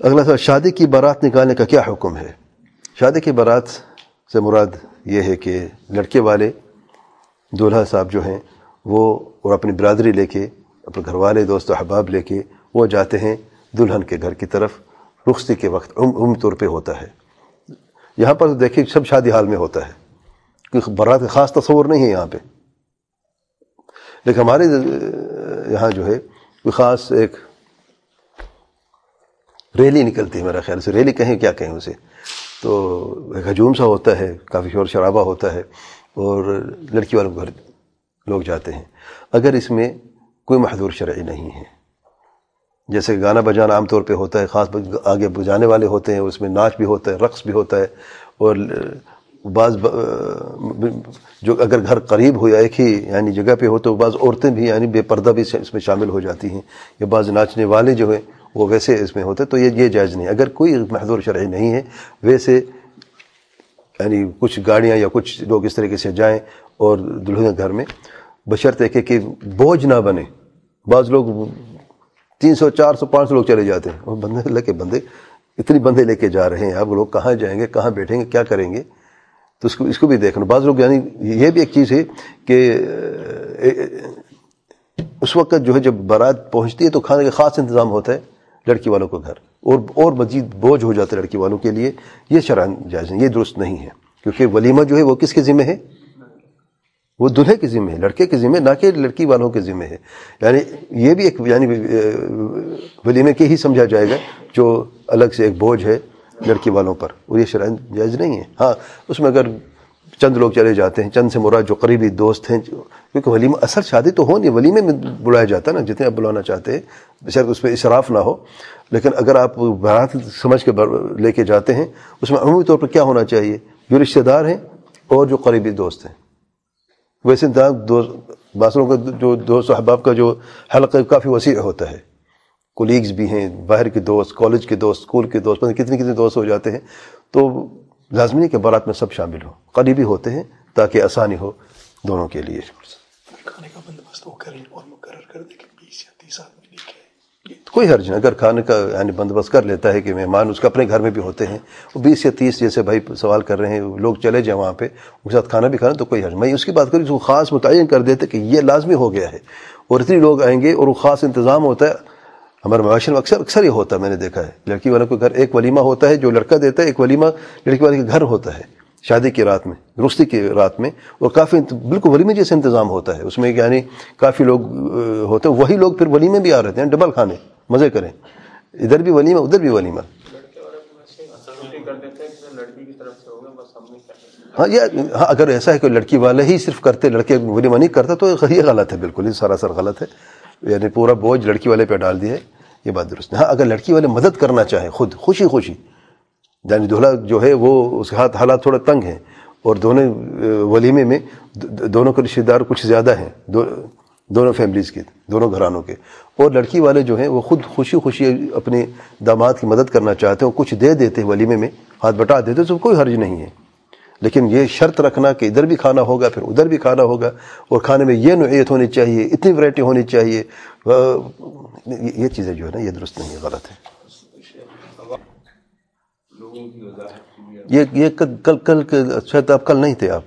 اگلا سوال، شادی کی بارات نکالنے کا کیا حکم ہے؟ شادی کی بارات سے مراد یہ ہے کہ لڑکے والے دولہا صاحب جو ہیں، وہ اور اپنی برادری لے کے، اپنے گھر والے، دوست و احباب لے کے وہ جاتے ہیں دلہن کے گھر کی طرف، رخصتی کے وقت، عم طور پہ ہوتا ہے۔ یہاں پر دیکھیں سب شادی حال میں ہوتا ہے۔ کیونکہ برات کا خاص تصور نہیں ہے یہاں پہ۔ لیکن ہمارے یہاں جو ہے، کوئی خاص ایک ریلی نکلتی ہے میرا خیال سے۔ ریلی کہیں، کیا کہیں اسے؟ تو ایک ہجوم سا ہوتا ہے، کافی شور شرابہ ہوتا ہے اور لڑکی والوں گھر لوگ جاتے ہیں۔ اگر اس میں کوئی محدور شرعی نہیں ہے، جیسے گانا بجانا عام طور پہ ہوتا ہے، خاص آگے بجانے والے ہوتے ہیں، اس میں ناچ بھی ہوتا ہے، رقص بھی ہوتا ہے، اور بعض جو اگر گھر قریب ہو یا ایک ہی یعنی جگہ پہ ہو تو بعض عورتیں بھی یعنی بے پردہ بھی اس میں شامل ہو جاتی ہیں، یا بعض ناچنے والے جو ہیں وہ ویسے اس میں ہوتے تو یہ یہ جائز نہیں اگر کوئی محدور شرعی نہیں ہے، ویسے یعنی کچھ گاڑیاں یا کچھ لوگ اس طریقے سے جائیں اور دلہن گھر میں، بشرط ہے کہ بوجھ نہ بنے۔ بعض لوگ تین سو، چار سو، پانچ سو لوگ چلے جاتے ہیں۔ وہ بندے لے کے بندے، اتنی بندے لے کے جا رہے ہیں۔ اب لوگ کہاں جائیں گے، کہاں بیٹھیں گے، کیا کریں گے؟ تو اس کو اس کو بھی دیکھنا۔ بعض لوگ یعنی یہ بھی ایک چیز ہے کہ اس وقت جو ہے، جب بارات پہنچتی ہے تو کھانے کا خاص انتظام ہوتا ہے۔ لڑکی والوں کو گھر۔ اور اور مزید بوجھ ہو جاتا ہے لڑکی والوں کے لیے یہ شرح جائز نہیں یہ درست نہیں ہے کیونکہ ولیمہ جو ہے وہ کس کے ذمہ ہے؟ وہ دلہے کے ذمہ ہے، لڑکے کے ذمہ، نہ کہ لڑکی والوں کے ذمہ ہے۔ یعنی یہ بھی ایک یعنی ولیمے کے ہی سمجھا جائے گا جو الگ سے ایک بوجھ ہے لڑکی والوں پر، اور یہ شرح جائز نہیں ہے۔ ہاں اس میں اگر چند لوگ چلے جاتے ہیں، چند سے مراد جو قریبی دوست ہیں کیونکہ ولیمہ اصل شادی تو ہو نہیں ولیمے میں بلایا جاتا ہے نا، جتنے آپ بلانا چاہتے ہیں بشر اس پہ اشراف نہ ہو۔ لیکن اگر آپ بارات سمجھ کے لے کے جاتے ہیں، اس میں عمومی طور پر کیا ہونا چاہیے؟ جو رشتہ دار ہیں اور جو قریبی دوست ہیں۔ ویسے باسروں کا جو دوست احباب کا جو حلقہ کافی وسیع ہوتا ہے۔ کولیگز بھی ہیں، باہر کے دوست کالج کے دوست اسکول کے دوست کتنے کتنے دوست ہو جاتے ہیں۔ تو لازمی کے بارات میں سب شامل ہو۔ قریبی ہوتے ہیں تاکہ آسانی ہو دونوں کے لیے۔ کھانے کا بندوبست وہ کریں اور مقرر کر دیں کہ بیس یا تیس آدمی کوئی حرج نہیں اگر کھانے کا یعنی بندوبست کر لیتا ہے کہ مہمان اس کا اپنے گھر میں بھی ہوتے ہیں وہ بیس یا تیس جیسے بھائی سوال کر رہے ہیں لوگ چلے جائیں وہاں پہ اس کے ساتھ کھانا بھی کھانا تو کوئی حرج میں اس کی بات کروں وہ خاص متعین کر دیتے کہ یہ لازمی ہو گیا ہے۔ اور اتنی لوگ آئیں گے اور وہ خاص انتظام ہوتا ہے۔ ہمارے معاشرے میں اکثر اکثر یہ ہوتا ہے، میں نے دیکھا ہے۔ لڑکی والوں کو گھر ایک ولیمہ ہوتا ہے جو لڑکا دیتا ہے، ایک ولیمہ لڑکی والے کے گھر ہوتا ہے، شادی کی رات میں، درستی کی رات میں۔ اور کافی بالکل ولیمے جیسے انتظام ہوتا ہے۔ اس میں یعنی کافی لوگ ہوتے ہیں۔ وہی لوگ پھر ولیمے بھی آ رہے ہیں، ڈبل کھانے، مزے کریں۔ ادھر بھی ولیمہ، ادھر بھی ولیمہ۔ ہاں یہ ہاں اگر ایسا ہے کہ لڑکی والے ہی صرف کرتے، لڑکے ولیمہ نہیں کرتا، تو یہ غلط ہے، بالکل، یہ سراسر غلط ہے۔ یعنی پورا بوجھ لڑکی والے پہ ڈال دیا ہے۔ یہ بات درست ہے ہاں اگر لڑکی والے مدد کرنا چاہیں خود، خوشی خوشی۔ یعنی دولہا جو ہے، وہ اس کے ہاتھ حالات تھوڑا تنگ ہیں اور دونوں ولیمے میں دونوں کے رشتے دار کچھ زیادہ ہیں دونوں فیملیز کے، دونوں گھرانوں کے۔ اور لڑکی والے جو ہیں، وہ خود خوشی خوشی اپنے داماد کی مدد کرنا چاہتے ہیں کچھ دے دیتے ولیمے میں، ہاتھ بٹا دیتے تو کوئی حرج نہیں ہے۔ لیکن یہ شرط رکھنا کہ ادھر بھی کھانا ہوگا، پھر ادھر بھی کھانا ہوگا، اور کھانے میں یہ نوعیت ہونی چاہیے، اتنی ورائٹی ہونی چاہیے۔ یہ چیزیں جو ہے نا، یہ درست نہیں ہے، غلط ہے۔ یہ یہ کل کل شاید آپ کل نہیں تھے آپ۔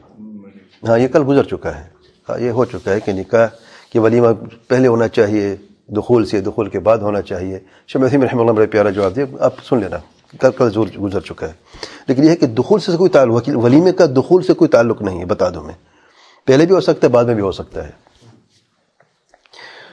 ہاں یہ کل گزر چکا ہے۔ ہاں یہ ہو چکا ہے کہ نکاح، کہ ولیمہ پہلے ہونا چاہیے، دخول سے دخول کے بعد ہونا چاہیے۔ شمع رحمہ اللہ میرے پیارا جواب دیا آپ سن لینا۔ کر کر زور گزر چکا ہے۔ لیکن یہ ہے کہ دخول سے کوئی تعلق ولیمے کا دخول سے کوئی تعلق نہیں ہے، بتا دوں میں۔ پہلے بھی ہو سکتا ہے، بعد میں بھی ہو سکتا ہے۔